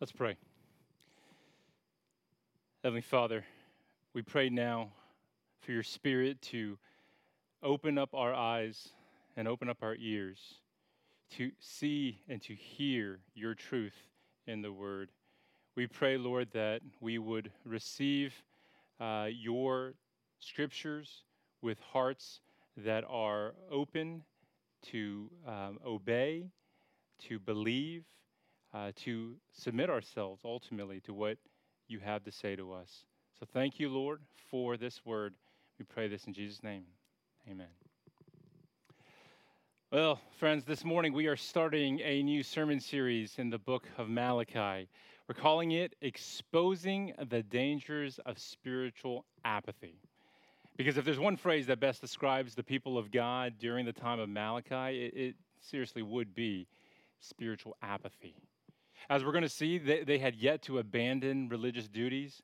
Let's pray. Heavenly Father, we pray now for your Spirit to open up our eyes and open up our ears to see and to hear your truth in the Word. We pray, Lord, that we would receive uh, your scriptures with hearts that are open to um, obey, to believe, uh, to submit ourselves ultimately to what you have to say to us. So thank you, Lord, for this word. We pray this in Jesus' name. Amen. Well, friends, this morning we are starting a new sermon series in the book of Malachi. We're calling it Exposing the Dangers of Spiritual Apathy. Because if there's one phrase that best describes the people of God during the time of Malachi, it, it seriously would be spiritual apathy. As we're going to see, they, they had yet to abandon religious duties.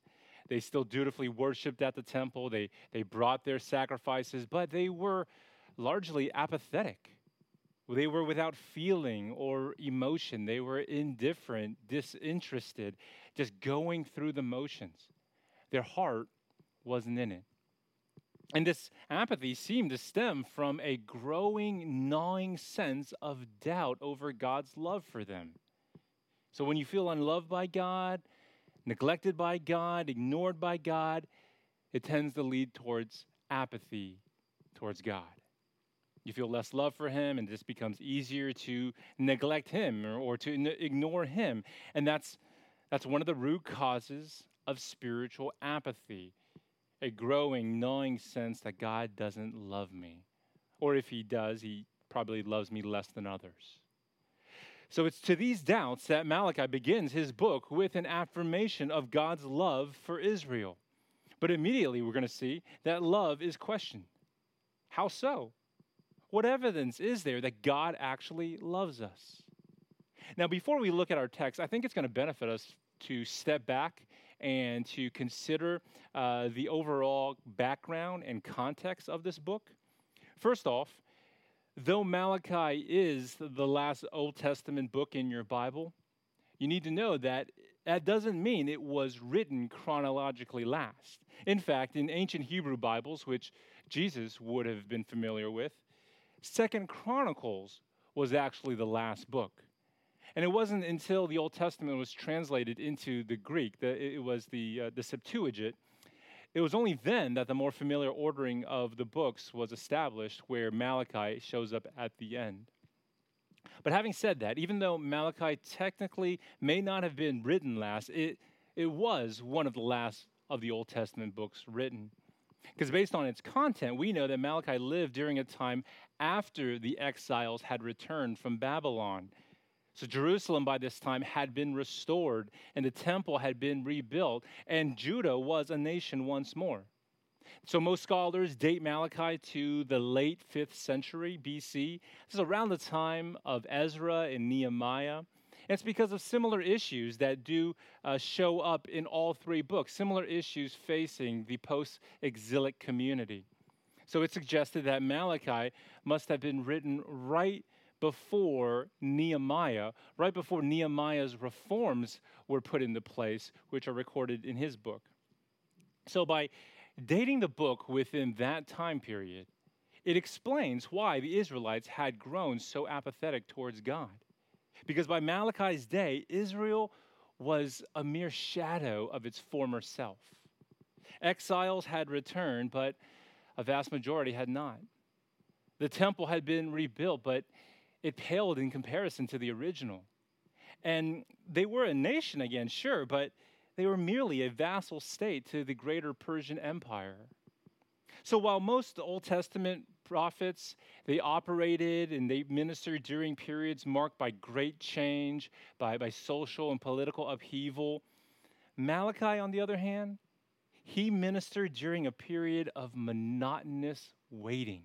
They still dutifully worshiped at the temple. They, they brought their sacrifices, but they were largely apathetic. They were without feeling or emotion. They were indifferent, disinterested, just going through the motions. Their heart wasn't in it. And this apathy seemed to stem from a growing, gnawing sense of doubt over God's love for them. So when you feel unloved by God, neglected by God, ignored by God, it tends to lead towards apathy towards God. You feel less love for Him, and this becomes easier to neglect Him or, or to n- ignore Him. And that's, that's one of the root causes of spiritual apathy a growing, gnawing sense that God doesn't love me. Or if He does, He probably loves me less than others. So it's to these doubts that Malachi begins his book with an affirmation of God's love for Israel. But immediately we're going to see that love is questioned. How so? What evidence is there that God actually loves us? Now, before we look at our text, I think it's going to benefit us to step back and to consider uh, the overall background and context of this book. First off, though Malachi is the last Old Testament book in your Bible, you need to know that that doesn't mean it was written chronologically last. In fact, in ancient Hebrew Bibles, which Jesus would have been familiar with, Second Chronicles was actually the last book. And it wasn't until the Old Testament was translated into the Greek, that it was the, uh, the Septuagint, it was only then that the more familiar ordering of the books was established, where Malachi shows up at the end. But having said that, even though Malachi technically may not have been written last, it, it was one of the last of the Old Testament books written. Because based on its content, we know that Malachi lived during a time after the exiles had returned from Babylon. So Jerusalem by this time had been restored, and the temple had been rebuilt, and Judah was a nation once more. So most scholars date Malachi to the late 5th century BC. This is around the time of Ezra and Nehemiah. And it's because of similar issues that do uh, show up in all three books, similar issues facing the post exilic community. So it suggested that Malachi must have been written right before Nehemiah, right before Nehemiah's reforms were put into place, which are recorded in his book. So, by dating the book within that time period, it explains why the Israelites had grown so apathetic towards God. Because by Malachi's day, Israel was a mere shadow of its former self. Exiles had returned, but a vast majority had not. The temple had been rebuilt, but it paled in comparison to the original. And they were a nation again, sure, but they were merely a vassal state to the greater Persian Empire. So while most Old Testament prophets they operated and they ministered during periods marked by great change, by, by social and political upheaval, Malachi, on the other hand, he ministered during a period of monotonous waiting.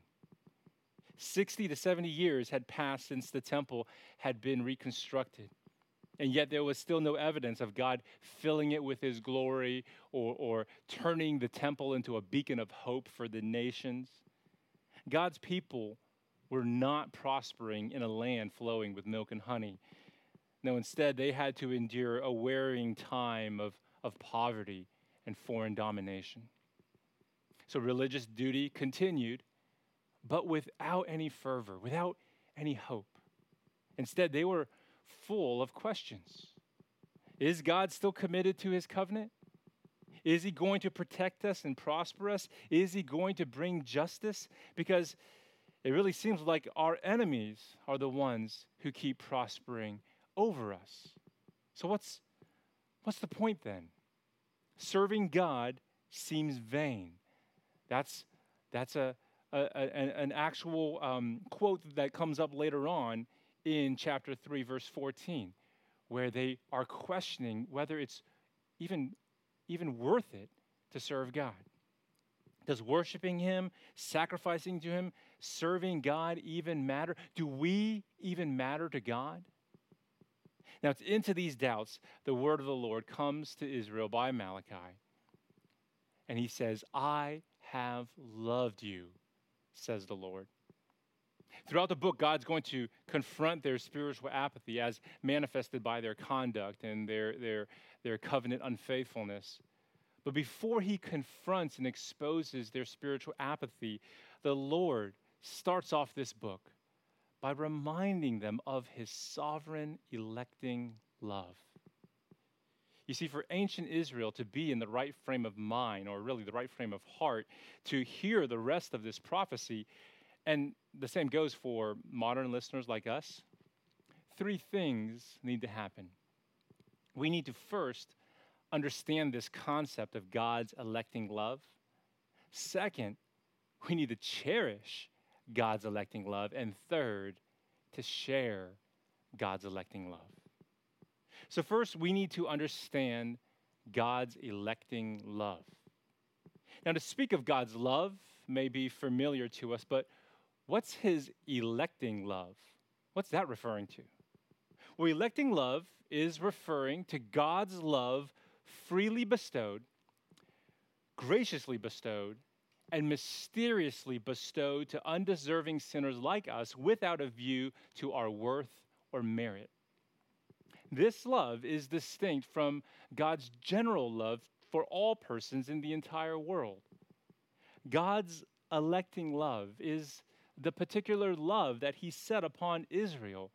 60 to 70 years had passed since the temple had been reconstructed. And yet there was still no evidence of God filling it with his glory or, or turning the temple into a beacon of hope for the nations. God's people were not prospering in a land flowing with milk and honey. No, instead, they had to endure a wearing time of, of poverty and foreign domination. So religious duty continued, but without any fervor, without any hope. Instead, they were full of questions. Is God still committed to his covenant? Is he going to protect us and prosper us? Is he going to bring justice? Because it really seems like our enemies are the ones who keep prospering over us. So, what's, what's the point then? Serving God seems vain. That's, that's a, a, a an actual um, quote that comes up later on in chapter 3, verse 14, where they are questioning whether it's even, even worth it to serve God. Does worshiping Him, sacrificing to Him, serving God even matter? Do we even matter to God? Now, it's into these doubts the word of the Lord comes to Israel by Malachi. And he says, I have loved you, says the Lord. Throughout the book, God's going to confront their spiritual apathy as manifested by their conduct and their, their, their covenant unfaithfulness. But before he confronts and exposes their spiritual apathy, the Lord starts off this book by reminding them of his sovereign electing love. You see, for ancient Israel to be in the right frame of mind, or really the right frame of heart, to hear the rest of this prophecy, and the same goes for modern listeners like us, three things need to happen. We need to first understand this concept of God's electing love. Second, we need to cherish God's electing love. And third, to share God's electing love. So, first, we need to understand God's electing love. Now, to speak of God's love may be familiar to us, but what's his electing love? What's that referring to? Well, electing love is referring to God's love freely bestowed, graciously bestowed, and mysteriously bestowed to undeserving sinners like us without a view to our worth or merit. This love is distinct from God's general love for all persons in the entire world. God's electing love is the particular love that He set upon Israel,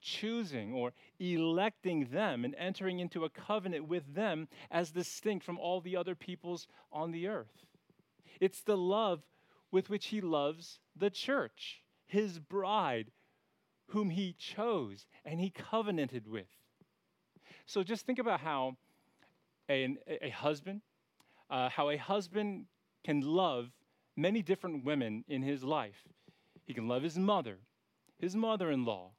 choosing or electing them and entering into a covenant with them as distinct from all the other peoples on the earth. It's the love with which he loves the church, his bride, whom he chose and he covenanted with. So just think about how a, a husband, uh, how a husband can love many different women in his life. He can love his mother, his mother in law,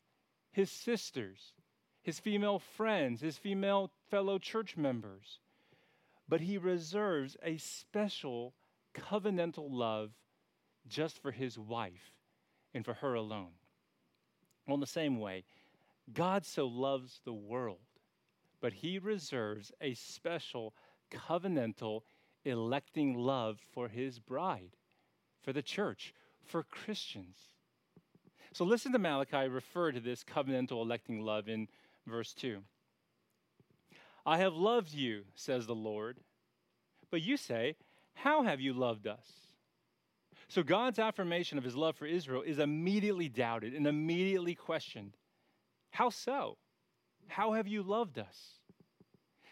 his sisters, his female friends, his female fellow church members. But he reserves a special covenantal love just for his wife and for her alone. Well, in the same way, God so loves the world, but he reserves a special covenantal electing love for his bride, for the church, for Christians. So listen to Malachi refer to this covenantal electing love in verse 2. I have loved you, says the Lord. But you say, how have you loved us? So God's affirmation of his love for Israel is immediately doubted and immediately questioned. How so? How have you loved us?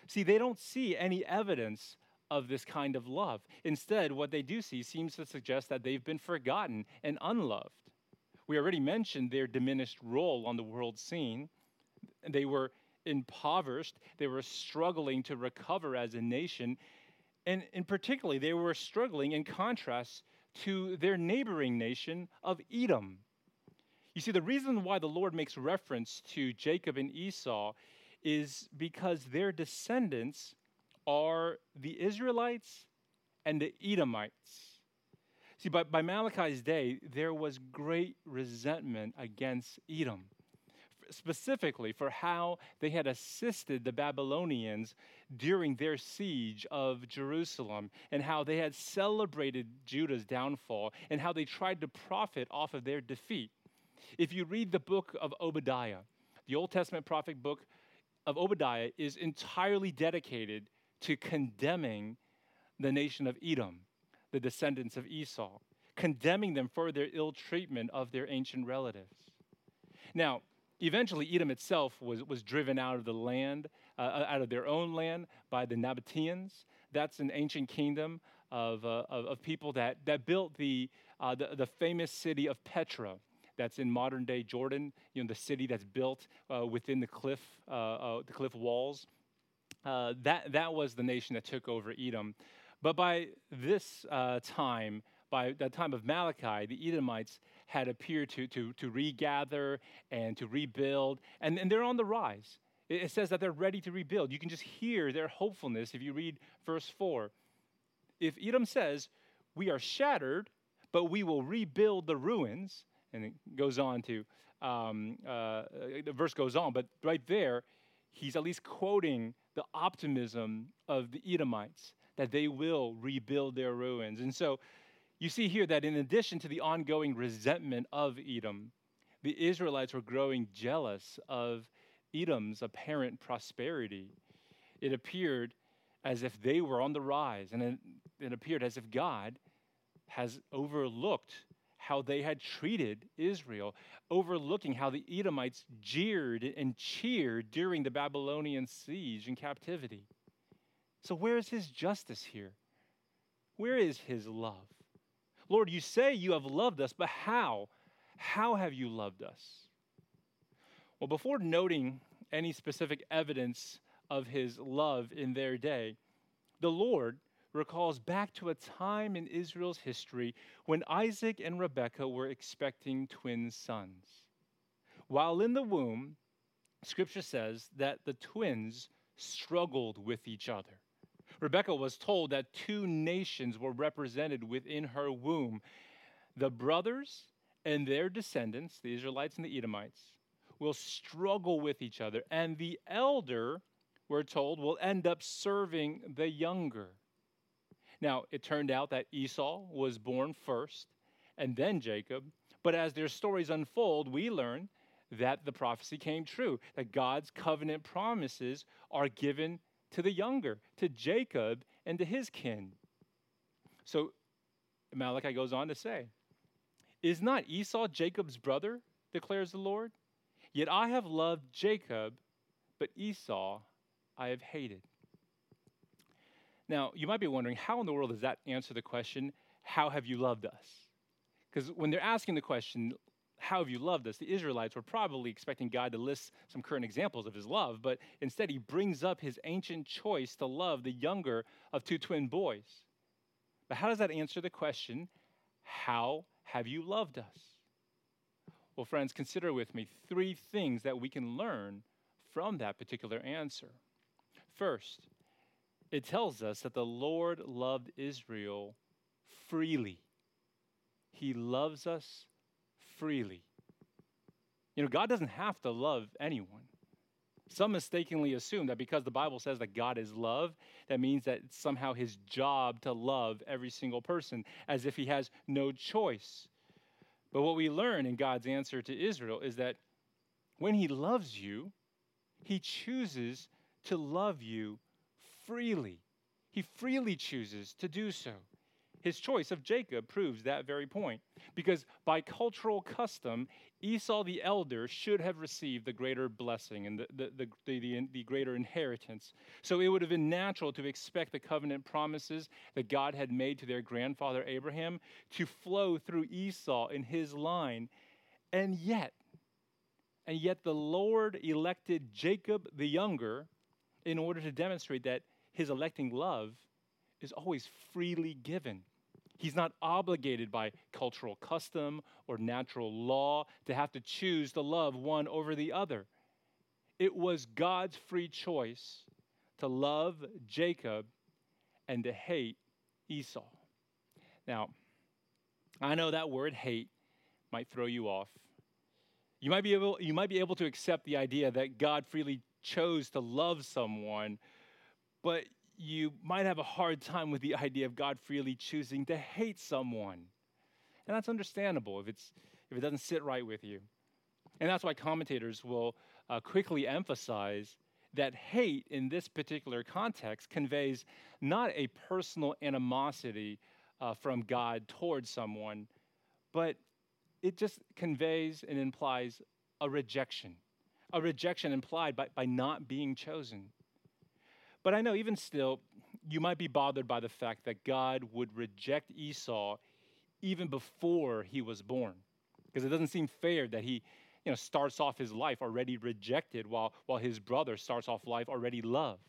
See, they don't see any evidence of this kind of love. Instead, what they do see seems to suggest that they've been forgotten and unloved. We already mentioned their diminished role on the world scene. They were impoverished, they were struggling to recover as a nation, and, in particularly, they were struggling in contrast to their neighboring nation of Edom. You see, the reason why the Lord makes reference to Jacob and Esau is because their descendants are the Israelites and the Edomites. See, by, by Malachi's day, there was great resentment against Edom specifically for how they had assisted the Babylonians during their siege of Jerusalem and how they had celebrated Judah's downfall and how they tried to profit off of their defeat. If you read the book of Obadiah, the Old Testament prophet book of Obadiah is entirely dedicated to condemning the nation of Edom, the descendants of Esau, condemning them for their ill treatment of their ancient relatives. Now, eventually, Edom itself was, was driven out of the land, uh, out of their own land by the Nabateans. That's an ancient kingdom of, uh, of, of, people that, that built the, uh, the, the famous city of Petra that's in modern day Jordan, you know, the city that's built uh, within the cliff, uh, uh, the cliff walls. Uh, that, that was the nation that took over Edom. But by this time, by the time of Malachi, the Edomites had appeared to, to, to regather and to rebuild, and, and they're on the rise. It, it says that they're ready to rebuild. You can just hear their hopefulness if you read verse 4. If Edom says, We are shattered, but we will rebuild the ruins, and it goes on to, um, uh, the verse goes on, but right there, he's at least quoting the optimism of the Edomites that they will rebuild their ruins. And so you see here that in addition to the ongoing resentment of Edom, the Israelites were growing jealous of Edom's apparent prosperity. It appeared as if they were on the rise, and it, it appeared as if God has overlooked how they had treated Israel, overlooking how the Edomites jeered and cheered during the Babylonian siege and captivity. So, where is his justice here? Where is his love? Lord, you say you have loved us, but how? How have you loved us? Well, before noting any specific evidence of his love in their day, the Lord recalls back to a time in Israel's history when Isaac and Rebekah were expecting twin sons. While in the womb, scripture says that the twins struggled with each other. Rebekah was told that two nations were represented within her womb the brothers and their descendants, the Israelites and the Edomites, will struggle with each other, and the elder, we're told, will end up serving the younger. Now, it turned out that Esau was born first and then Jacob. But as their stories unfold, we learn that the prophecy came true, that God's covenant promises are given to the younger, to Jacob and to his kin. So Malachi goes on to say, Is not Esau Jacob's brother, declares the Lord? Yet I have loved Jacob, but Esau I have hated. Now, you might be wondering, how in the world does that answer the question, How have you loved us? Because when they're asking the question, How have you loved us? the Israelites were probably expecting God to list some current examples of his love, but instead he brings up his ancient choice to love the younger of two twin boys. But how does that answer the question, How have you loved us? Well, friends, consider with me three things that we can learn from that particular answer. First, it tells us that the Lord loved Israel freely. He loves us freely. You know, God doesn't have to love anyone. Some mistakenly assume that because the Bible says that God is love, that means that it's somehow his job to love every single person, as if he has no choice. But what we learn in God's answer to Israel is that when he loves you, he chooses to love you freely. He freely chooses to do so. His choice of Jacob proves that very point. Because by cultural custom, Esau the elder should have received the greater blessing and the, the, the, the, the greater inheritance. So it would have been natural to expect the covenant promises that God had made to their grandfather Abraham to flow through Esau in his line. And yet, and yet the Lord elected Jacob the younger in order to demonstrate that his electing love is always freely given. He's not obligated by cultural custom or natural law to have to choose to love one over the other. It was God's free choice to love Jacob and to hate Esau. Now, I know that word hate might throw you off. You might be able, you might be able to accept the idea that God freely chose to love someone but you might have a hard time with the idea of God freely choosing to hate someone. And that's understandable if, it's, if it doesn't sit right with you. And that's why commentators will uh, quickly emphasize that hate in this particular context conveys not a personal animosity uh, from God towards someone, but it just conveys and implies a rejection, a rejection implied by, by not being chosen. But I know even still, you might be bothered by the fact that God would reject Esau even before he was born. Because it doesn't seem fair that he you know, starts off his life already rejected while, while his brother starts off life already loved.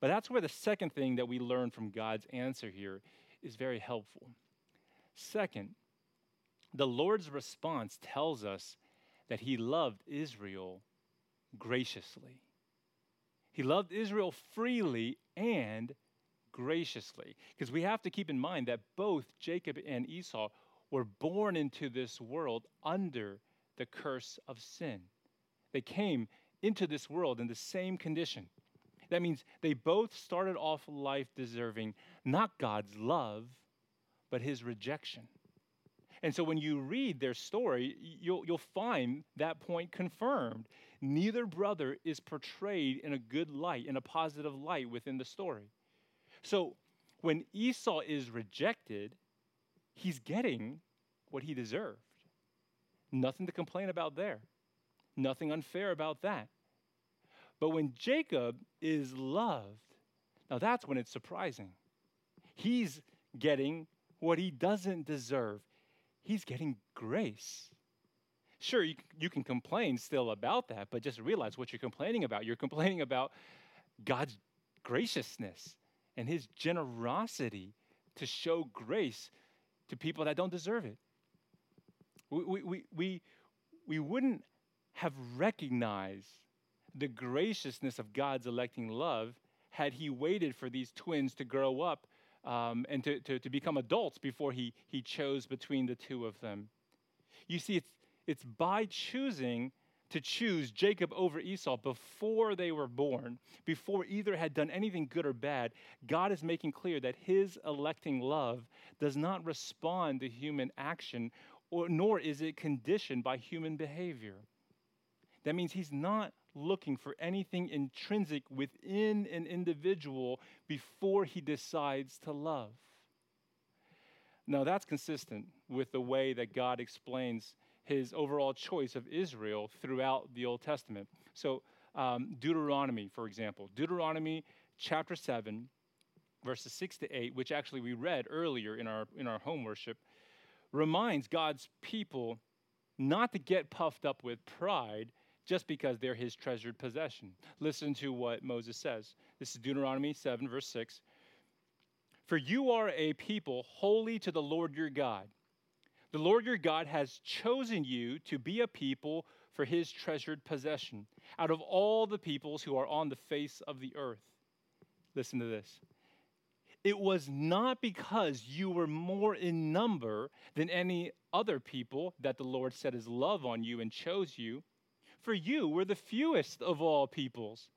But that's where the second thing that we learn from God's answer here is very helpful. Second, the Lord's response tells us that he loved Israel graciously. He loved Israel freely and graciously. Because we have to keep in mind that both Jacob and Esau were born into this world under the curse of sin. They came into this world in the same condition. That means they both started off life deserving not God's love, but his rejection. And so when you read their story, you'll, you'll find that point confirmed. Neither brother is portrayed in a good light, in a positive light within the story. So when Esau is rejected, he's getting what he deserved. Nothing to complain about there, nothing unfair about that. But when Jacob is loved, now that's when it's surprising. He's getting what he doesn't deserve he's getting grace. Sure, you, you can complain still about that, but just realize what you're complaining about. You're complaining about God's graciousness and his generosity to show grace to people that don't deserve it. We, we, we, we wouldn't have recognized the graciousness of God's electing love had he waited for these twins to grow up um, and to, to, to become adults before he, he chose between the two of them. You see, it's, it's by choosing to choose Jacob over Esau before they were born, before either had done anything good or bad, God is making clear that his electing love does not respond to human action, or, nor is it conditioned by human behavior. That means he's not looking for anything intrinsic within an individual before he decides to love. Now, that's consistent with the way that God explains his overall choice of Israel throughout the Old Testament. So, um, Deuteronomy, for example, Deuteronomy chapter 7, verses 6 to 8, which actually we read earlier in our, in our home worship, reminds God's people not to get puffed up with pride just because they're his treasured possession. Listen to what Moses says. This is Deuteronomy 7, verse 6. For you are a people holy to the Lord your God. The Lord your God has chosen you to be a people for his treasured possession out of all the peoples who are on the face of the earth. Listen to this. It was not because you were more in number than any other people that the Lord set his love on you and chose you for you were the fewest of all peoples.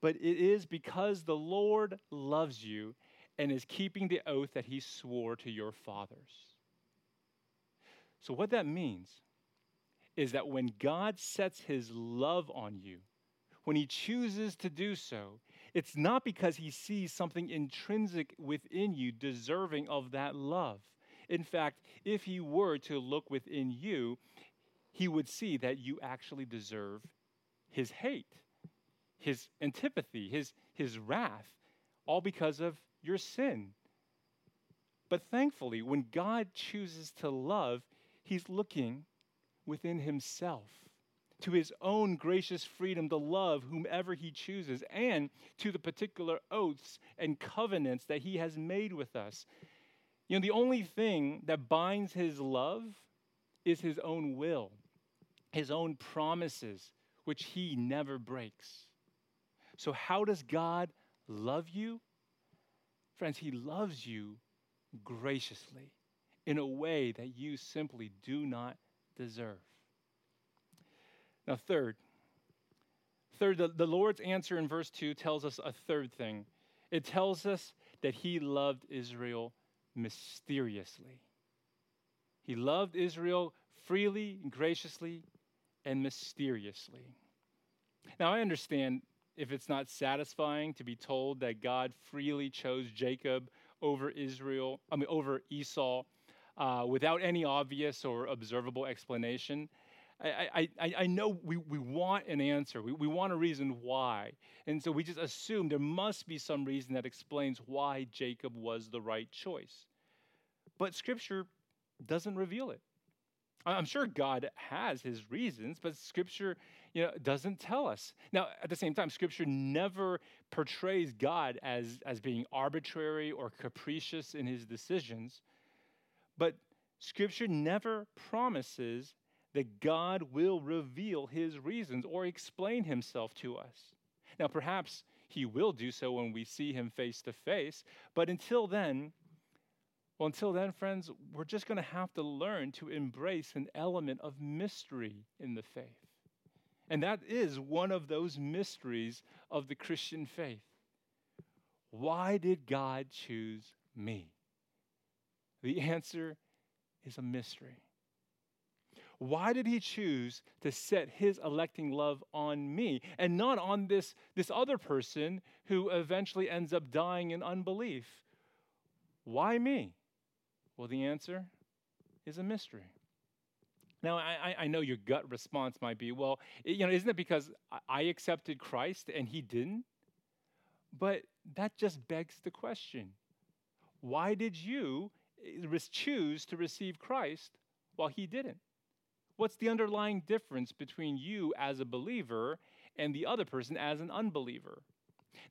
But it is because the Lord loves you and is keeping the oath that he swore to your fathers. So, what that means is that when God sets his love on you, when he chooses to do so, it's not because he sees something intrinsic within you deserving of that love. In fact, if he were to look within you, he would see that you actually deserve his hate, his antipathy, his, his wrath, all because of your sin. But thankfully, when God chooses to love, he's looking within himself to his own gracious freedom to love whomever he chooses and to the particular oaths and covenants that he has made with us. You know, the only thing that binds his love is his own will his own promises, which he never breaks. So, how does God love you? Friends, he loves you graciously in a way that you simply do not deserve. Now, third, third, the, the Lord's answer in verse 2 tells us a third thing. It tells us that he loved Israel mysteriously. He loved Israel freely graciously and mysteriously. Now, I understand if it's not satisfying to be told that God freely chose Jacob over Israel, I mean, over Esau, uh, without any obvious or observable explanation. I, I, I know we, we want an answer. We, we want a reason why. And so we just assume there must be some reason that explains why Jacob was the right choice. But Scripture doesn't reveal it. I'm sure God has his reasons, but Scripture you know, doesn't tell us. Now, at the same time, Scripture never portrays God as, as being arbitrary or capricious in his decisions, but Scripture never promises that God will reveal his reasons or explain himself to us. Now, perhaps he will do so when we see him face to face, but until then, well, until then, friends, we're just going to have to learn to embrace an element of mystery in the faith. And that is one of those mysteries of the Christian faith. Why did God choose me? The answer is a mystery. Why did he choose to set his electing love on me and not on this, this other person who eventually ends up dying in unbelief? Why me? Well, the answer is a mystery. Now, I, I know your gut response might be, well, you know, isn't it because I accepted Christ and he didn't? But that just begs the question why did you Eh, choose to receive Christ while he didn't? What's the underlying difference between you as a believer and the other person as an unbeliever?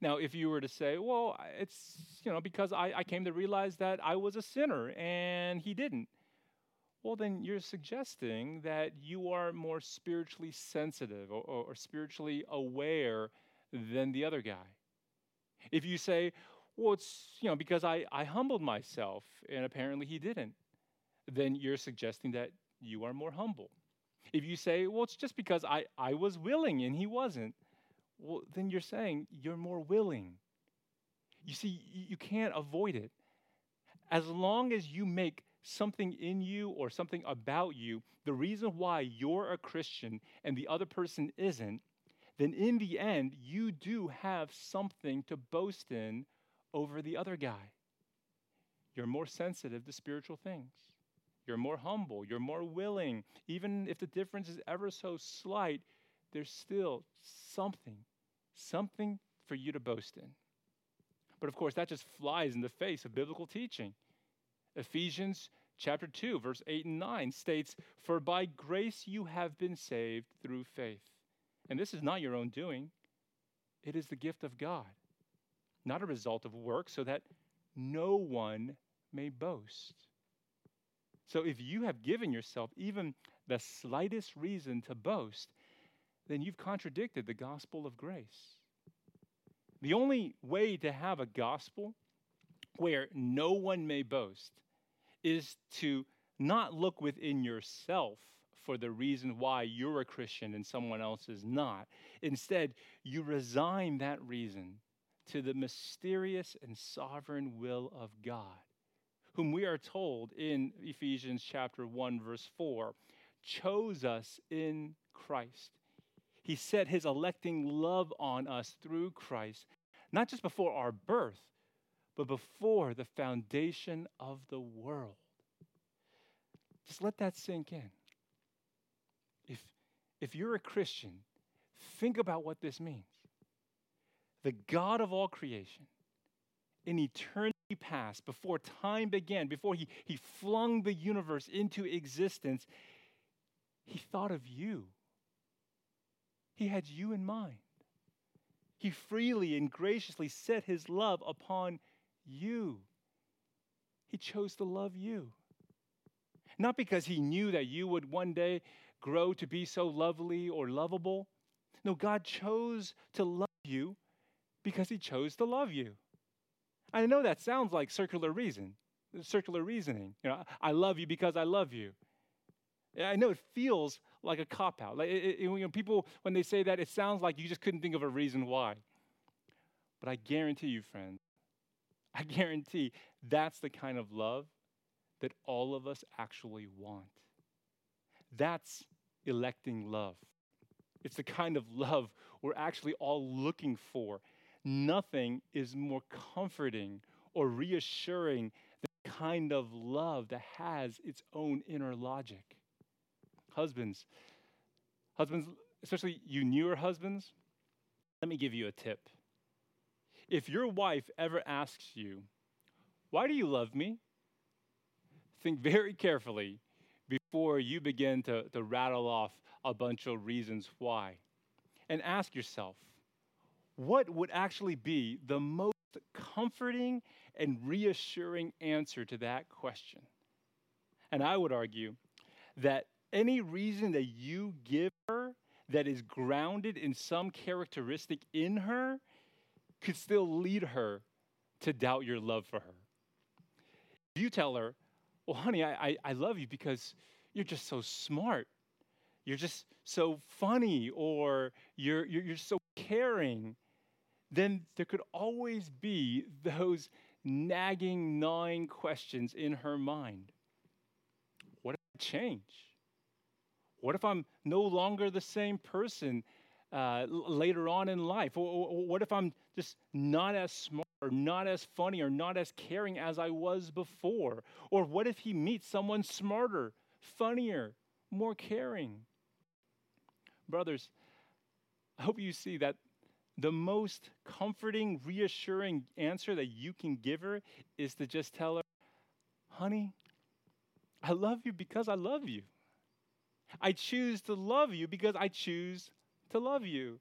Now, if you were to say, well, it's, you know, because I, I came to realize that I was a sinner and he didn't, well, then you're suggesting that you are more spiritually sensitive or, or, or spiritually aware than the other guy. If you say, well, it's, you know, because I, I humbled myself and apparently he didn't, then you're suggesting that you are more humble. If you say, well, it's just because I, I was willing and he wasn't, well, then you're saying you're more willing. You see, you can't avoid it. As long as you make something in you or something about you the reason why you're a Christian and the other person isn't, then in the end, you do have something to boast in over the other guy. You're more sensitive to spiritual things. You're more humble. You're more willing. Even if the difference is ever so slight, there's still something, something for you to boast in. But of course, that just flies in the face of biblical teaching. Ephesians chapter 2, verse 8 and 9 states, For by grace you have been saved through faith. And this is not your own doing, it is the gift of God, not a result of work, so that no one may boast. So if you have given yourself even the slightest reason to boast, then you've contradicted the gospel of grace. The only way to have a gospel where no one may boast is to not look within yourself for the reason why you're a Christian and someone else is not. Instead, you resign that reason to the mysterious and sovereign will of God whom we are told in Ephesians chapter 1 verse 4 chose us in Christ. He set his electing love on us through Christ, not just before our birth, but before the foundation of the world. Just let that sink in. If, if you're a Christian, think about what this means. The God of all creation, in eternity past, before time began, before he, he flung the universe into existence, he thought of you. He had you in mind. He freely and graciously set his love upon you. He chose to love you. Not because he knew that you would one day grow to be so lovely or lovable. No, God chose to love you because he chose to love you. I know that sounds like circular reason, circular reasoning. You know, I love you because I love you. I know it feels like a cop out. Like it, it, you know, people when they say that, it sounds like you just couldn't think of a reason why. But I guarantee you, friends, I guarantee that's the kind of love that all of us actually want. That's electing love. It's the kind of love we're actually all looking for. Nothing is more comforting or reassuring than kind of love that has its own inner logic. Husbands, husbands, especially you newer husbands, let me give you a tip. If your wife ever asks you, Why do you love me? think very carefully before you begin to, to rattle off a bunch of reasons why. And ask yourself, what would actually be the most comforting and reassuring answer to that question? And I would argue that any reason that you give her that is grounded in some characteristic in her could still lead her to doubt your love for her. If you tell her, well, honey, I, I, I love you because you're just so smart. You're just so funny, or you're, you're, you're so caring. Then there could always be those nagging, gnawing questions in her mind. What if I change? What if I'm no longer the same person uh, later on in life? What if I'm just not as smart or not as funny or not as caring as I was before? Or what if he meets someone smarter, funnier, more caring? Brothers, I hope you see that the most comforting, reassuring answer that you can give her is to just tell her, honey, I love you because I love you. I choose to love you because I choose to love you.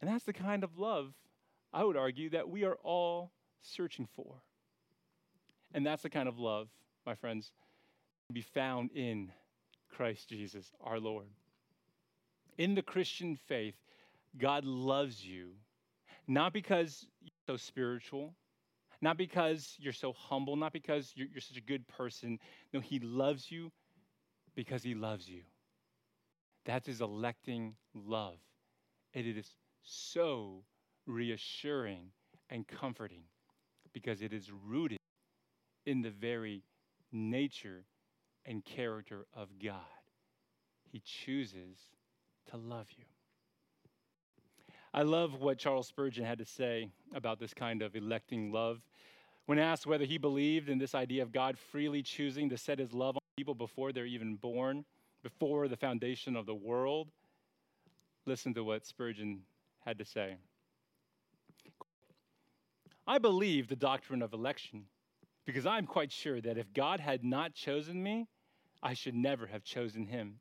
And that's the kind of love, I would argue, that we are all searching for. And that's the kind of love, my friends, to be found in Christ Jesus, our Lord. In the Christian faith, God loves you, not because you're so spiritual, not because you're so humble, not because you're, you're such a good person. No, He loves you because He loves you. That's His electing love. And it is so reassuring and comforting because it is rooted in the very nature and character of God. He chooses to love you. I love what Charles Spurgeon had to say about this kind of electing love. When asked whether he believed in this idea of God freely choosing to set his love on people before they're even born, before the foundation of the world, listen to what Spurgeon had to say. I believe the doctrine of election because I'm quite sure that if God had not chosen me, I should never have chosen him.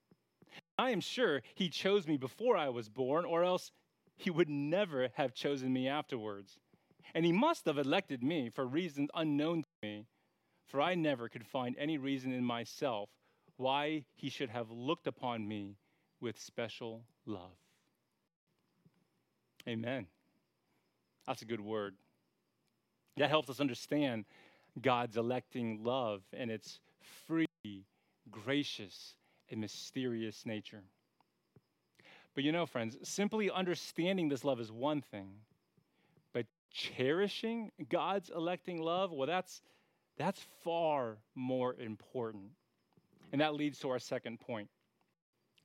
I am sure he chose me before I was born, or else he would never have chosen me afterwards. And he must have elected me for reasons unknown to me, for I never could find any reason in myself why he should have looked upon me with special love. Amen. That's a good word. That helps us understand God's electing love and its free, gracious, and mysterious nature. But you know, friends, simply understanding this love is one thing, but cherishing God's electing love, well, that's, that's far more important. And that leads to our second point.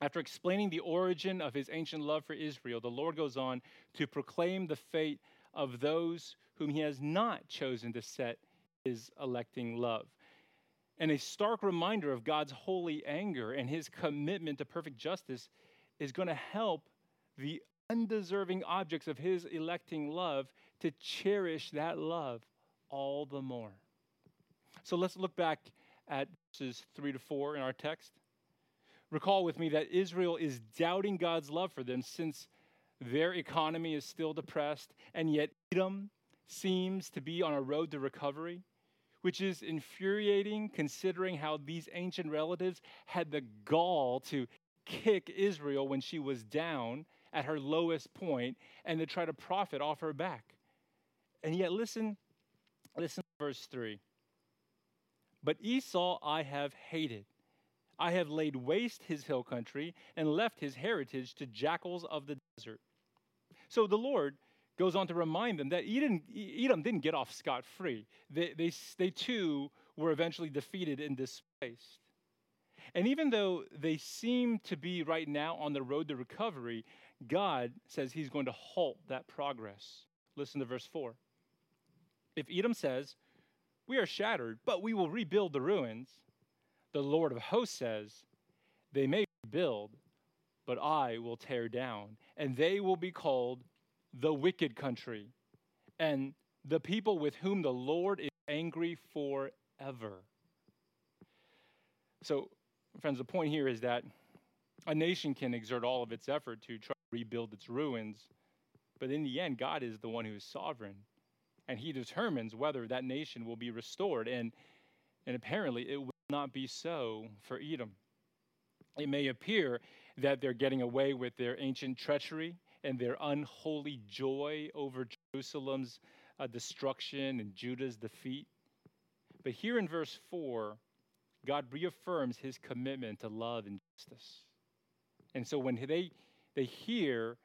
After explaining the origin of his ancient love for Israel, the Lord goes on to proclaim the fate of those whom he has not chosen to set his electing love. And a stark reminder of God's holy anger and his commitment to perfect justice is going to help the undeserving objects of his electing love to cherish that love all the more. So let's look back at verses 3 to 4 in our text. Recall with me that Israel is doubting God's love for them since their economy is still depressed, and yet Edom seems to be on a road to recovery, which is infuriating considering how these ancient relatives had the gall to kick Israel when she was down at her lowest point and to try to profit off her back. And yet, listen, listen verse 3. But Esau I have hated. I have laid waste his hill country and left his heritage to jackals of the desert. So the Lord goes on to remind them that Edom, Edom didn't get off scot free. They, they, they too were eventually defeated and displaced. And even though they seem to be right now on the road to recovery, God says he's going to halt that progress. Listen to verse 4. If Edom says, We are shattered, but we will rebuild the ruins, the Lord of hosts says, They may rebuild, but I will tear down, and they will be called the wicked country, and the people with whom the Lord is angry forever. So, friends, the point here is that a nation can exert all of its effort to try to rebuild its ruins, but in the end, God is the one who is sovereign, and He determines whether that nation will be restored. And, and apparently, it will not be so for Edom. It may appear that they're getting away with their ancient treachery and their unholy joy over Jerusalem's uh, destruction and Judah's defeat. But here in verse 4, God reaffirms his commitment to love and justice. And so when they, they hear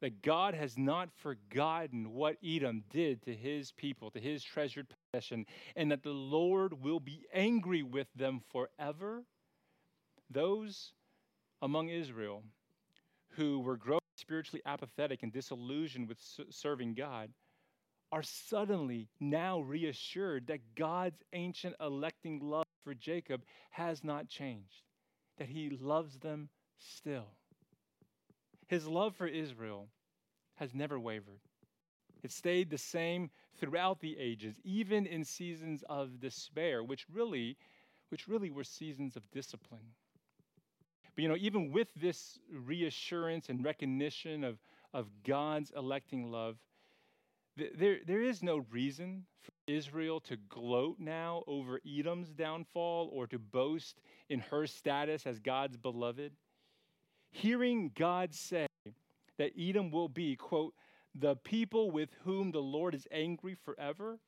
that God has not forgotten what Edom did to his people, to his treasured possession, and that the Lord will be angry with them forever, those among Israel who were growing spiritually apathetic and disillusioned with serving God are suddenly now reassured that God's ancient electing love for Jacob has not changed, that he loves them still. His love for Israel has never wavered. It stayed the same throughout the ages, even in seasons of despair, which really, which really were seasons of discipline. But you know, even with this reassurance and recognition of, of God's electing love, there, there is no reason for Israel to gloat now over Edom's downfall or to boast in her status as God's beloved. Hearing God say that Edom will be, quote, the people with whom the Lord is angry forever,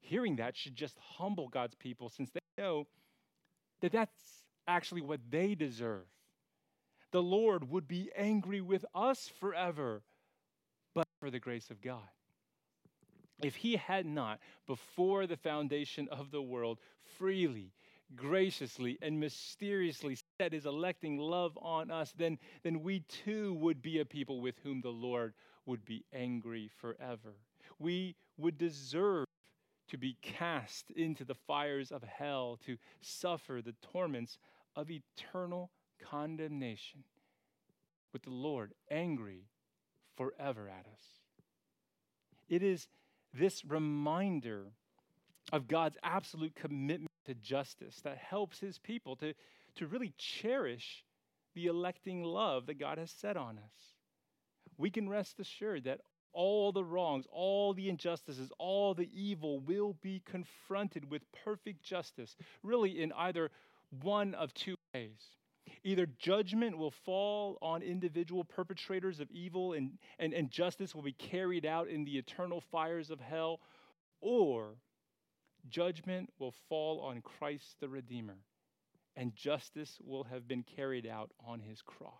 hearing that should just humble God's people since they know that that's actually what they deserve. The Lord would be angry with us forever, but for the grace of God. If he had not, before the foundation of the world, freely, graciously, and mysteriously set his electing love on us, then, then we too would be a people with whom the Lord would be angry forever. We would deserve to be cast into the fires of hell, to suffer the torments of eternal condemnation, with the Lord angry forever at us. It is this reminder of God's absolute commitment to justice that helps his people to, to really cherish the electing love that God has set on us. We can rest assured that all the wrongs, all the injustices, all the evil will be confronted with perfect justice, really in either one of two ways. Either judgment will fall on individual perpetrators of evil and, and, and justice will be carried out in the eternal fires of hell, or judgment will fall on Christ the Redeemer and justice will have been carried out on his cross.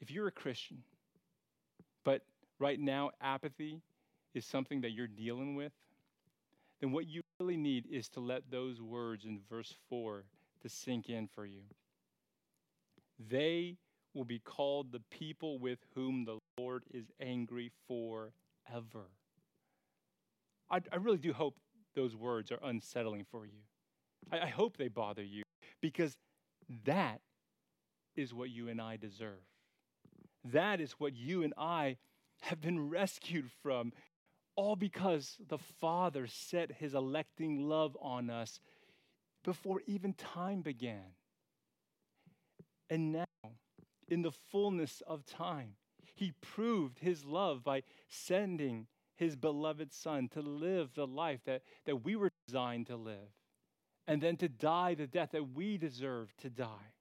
If you're a Christian, but right now apathy is something that you're dealing with, then what you really need is to let those words in verse 4 to sink in for you. They will be called the people with whom the Lord is angry forever. I, I really do hope those words are unsettling for you. I, I hope they bother you because that is what you and I deserve. That is what you and I have been rescued from all because the Father set his electing love on us before even time began. And now, in the fullness of time, he proved his love by sending his beloved Son to live the life that, that we were designed to live, and then to die the death that we deserve to die.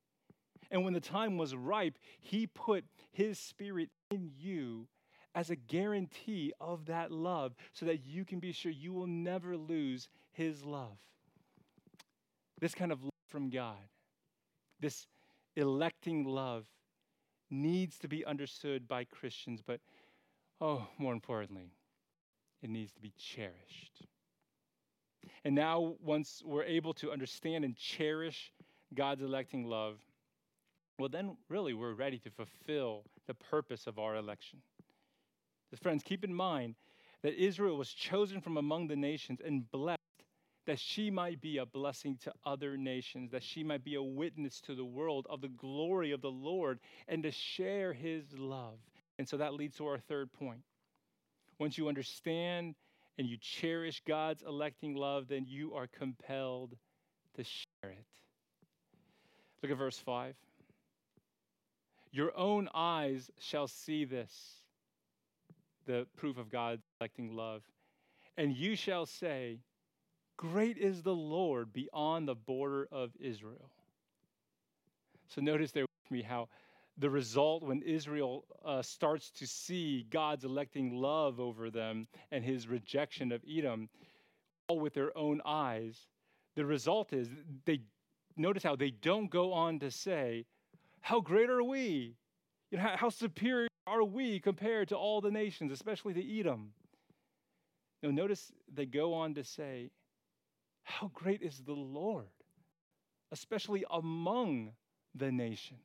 And when the time was ripe, he put his spirit in you as a guarantee of that love so that you can be sure you will never lose his love. This kind of love from God, this electing love, needs to be understood by Christians, but oh, more importantly, it needs to be cherished. And now, once we're able to understand and cherish God's electing love, well, then really we're ready to fulfill the purpose of our election. So friends, keep in mind that Israel was chosen from among the nations and blessed that she might be a blessing to other nations, that she might be a witness to the world of the glory of the Lord and to share his love. And so that leads to our third point. Once you understand and you cherish God's electing love, then you are compelled to share it. Look at verse 5. Your own eyes shall see this, the proof of God's electing love. And you shall say, Great is the Lord beyond the border of Israel. So notice there with me how the result when Israel uh, starts to see God's electing love over them and his rejection of Edom, all with their own eyes, the result is they notice how they don't go on to say, How great are we? You know, how, how superior are we compared to all the nations, especially the Edom? Now, notice they go on to say, How great is the Lord, especially among the nations.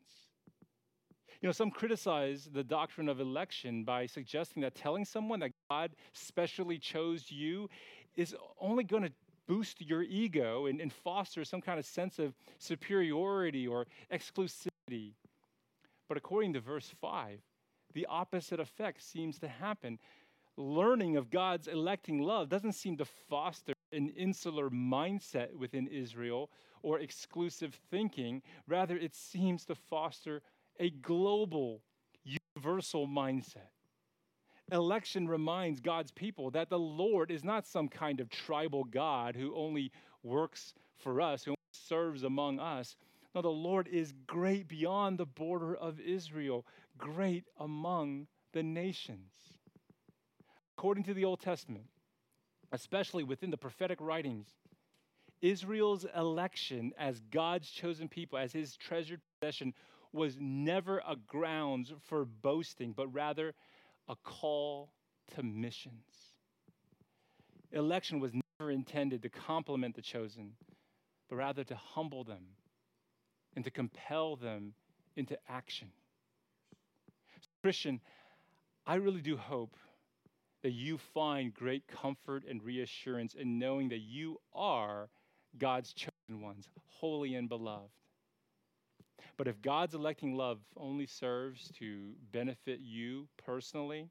You know, some criticize the doctrine of election by suggesting that telling someone that God specially chose you is only going to boost your ego and, and foster some kind of sense of superiority or exclusivity. But according to verse 5, the opposite effect seems to happen. Learning of God's electing love doesn't seem to foster an insular mindset within Israel or exclusive thinking. Rather, it seems to foster a global, universal mindset. Election reminds God's people that the Lord is not some kind of tribal God who only works for us, who serves among us. No, the Lord is great beyond the border of Israel, great among the nations. According to the Old Testament, especially within the prophetic writings, Israel's election as God's chosen people, as his treasured possession, was never a grounds for boasting, but rather a call to missions. Election was never intended to compliment the chosen, but rather to humble them and to compel them into action. Christian, I really do hope that you find great comfort and reassurance in knowing that you are God's chosen ones, holy and beloved. But if God's electing love only serves to benefit you personally,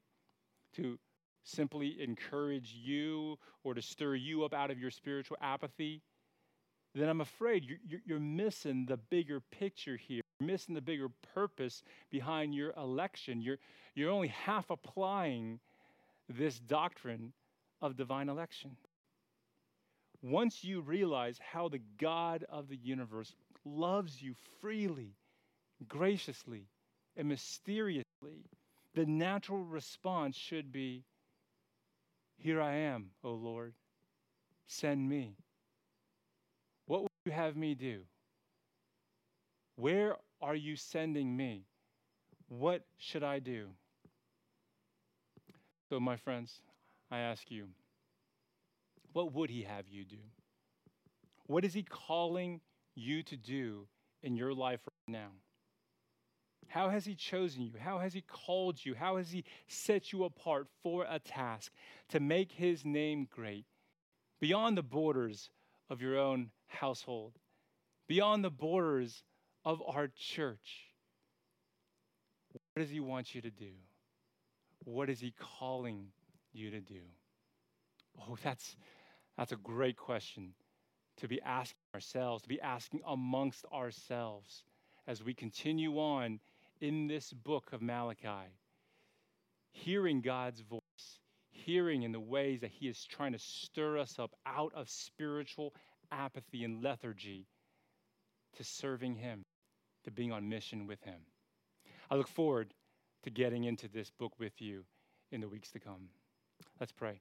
to simply encourage you or to stir you up out of your spiritual apathy, then I'm afraid you're, you're, missing the bigger picture here. You're missing the bigger purpose behind your election. You're, you're only half applying this doctrine of divine election. Once you realize how the God of the universe loves you freely, graciously, and mysteriously, the natural response should be Here I am, O Lord, send me. What would you have me do? Where are you sending me? What should I do? So, my friends, I ask you, what would he have you do? What is he calling you to do in your life right now? How has He chosen you? How has He called you? How has He set you apart for a task to make His name great beyond the borders of your own household, beyond the borders of our church? What does He want you to do? What is He calling you to do? Oh, that's, that's a great question to be asking ourselves, to be asking amongst ourselves as we continue on in this book of Malachi. Hearing God's voice, hearing in the ways that He is trying to stir us up out of spiritual apathy and lethargy to serving Him, to being on mission with Him. I look forward to getting into this book with you in the weeks to come. Let's pray.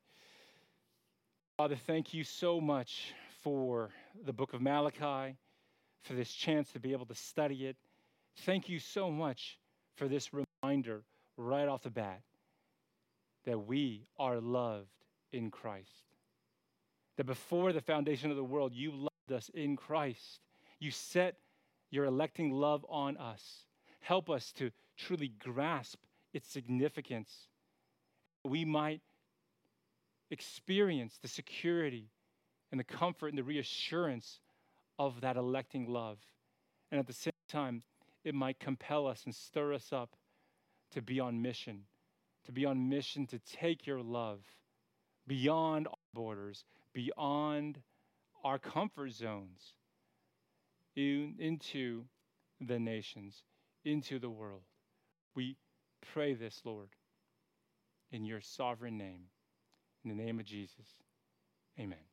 Father, thank you so much for the book of Malachi, for this chance to be able to study it. Thank you so much for this reminder right off the bat that we are loved in Christ. That before the foundation of the world, you loved us in Christ. You set your electing love on us. Help us to truly grasp its significance. We might experience the security and the comfort and the reassurance of that electing love. And at the same time, it might compel us and stir us up to be on mission, to be on mission to take your love beyond our borders, beyond our comfort zones, in, into the nations, into the world. We pray this, Lord, in your sovereign name. In the name of Jesus, amen.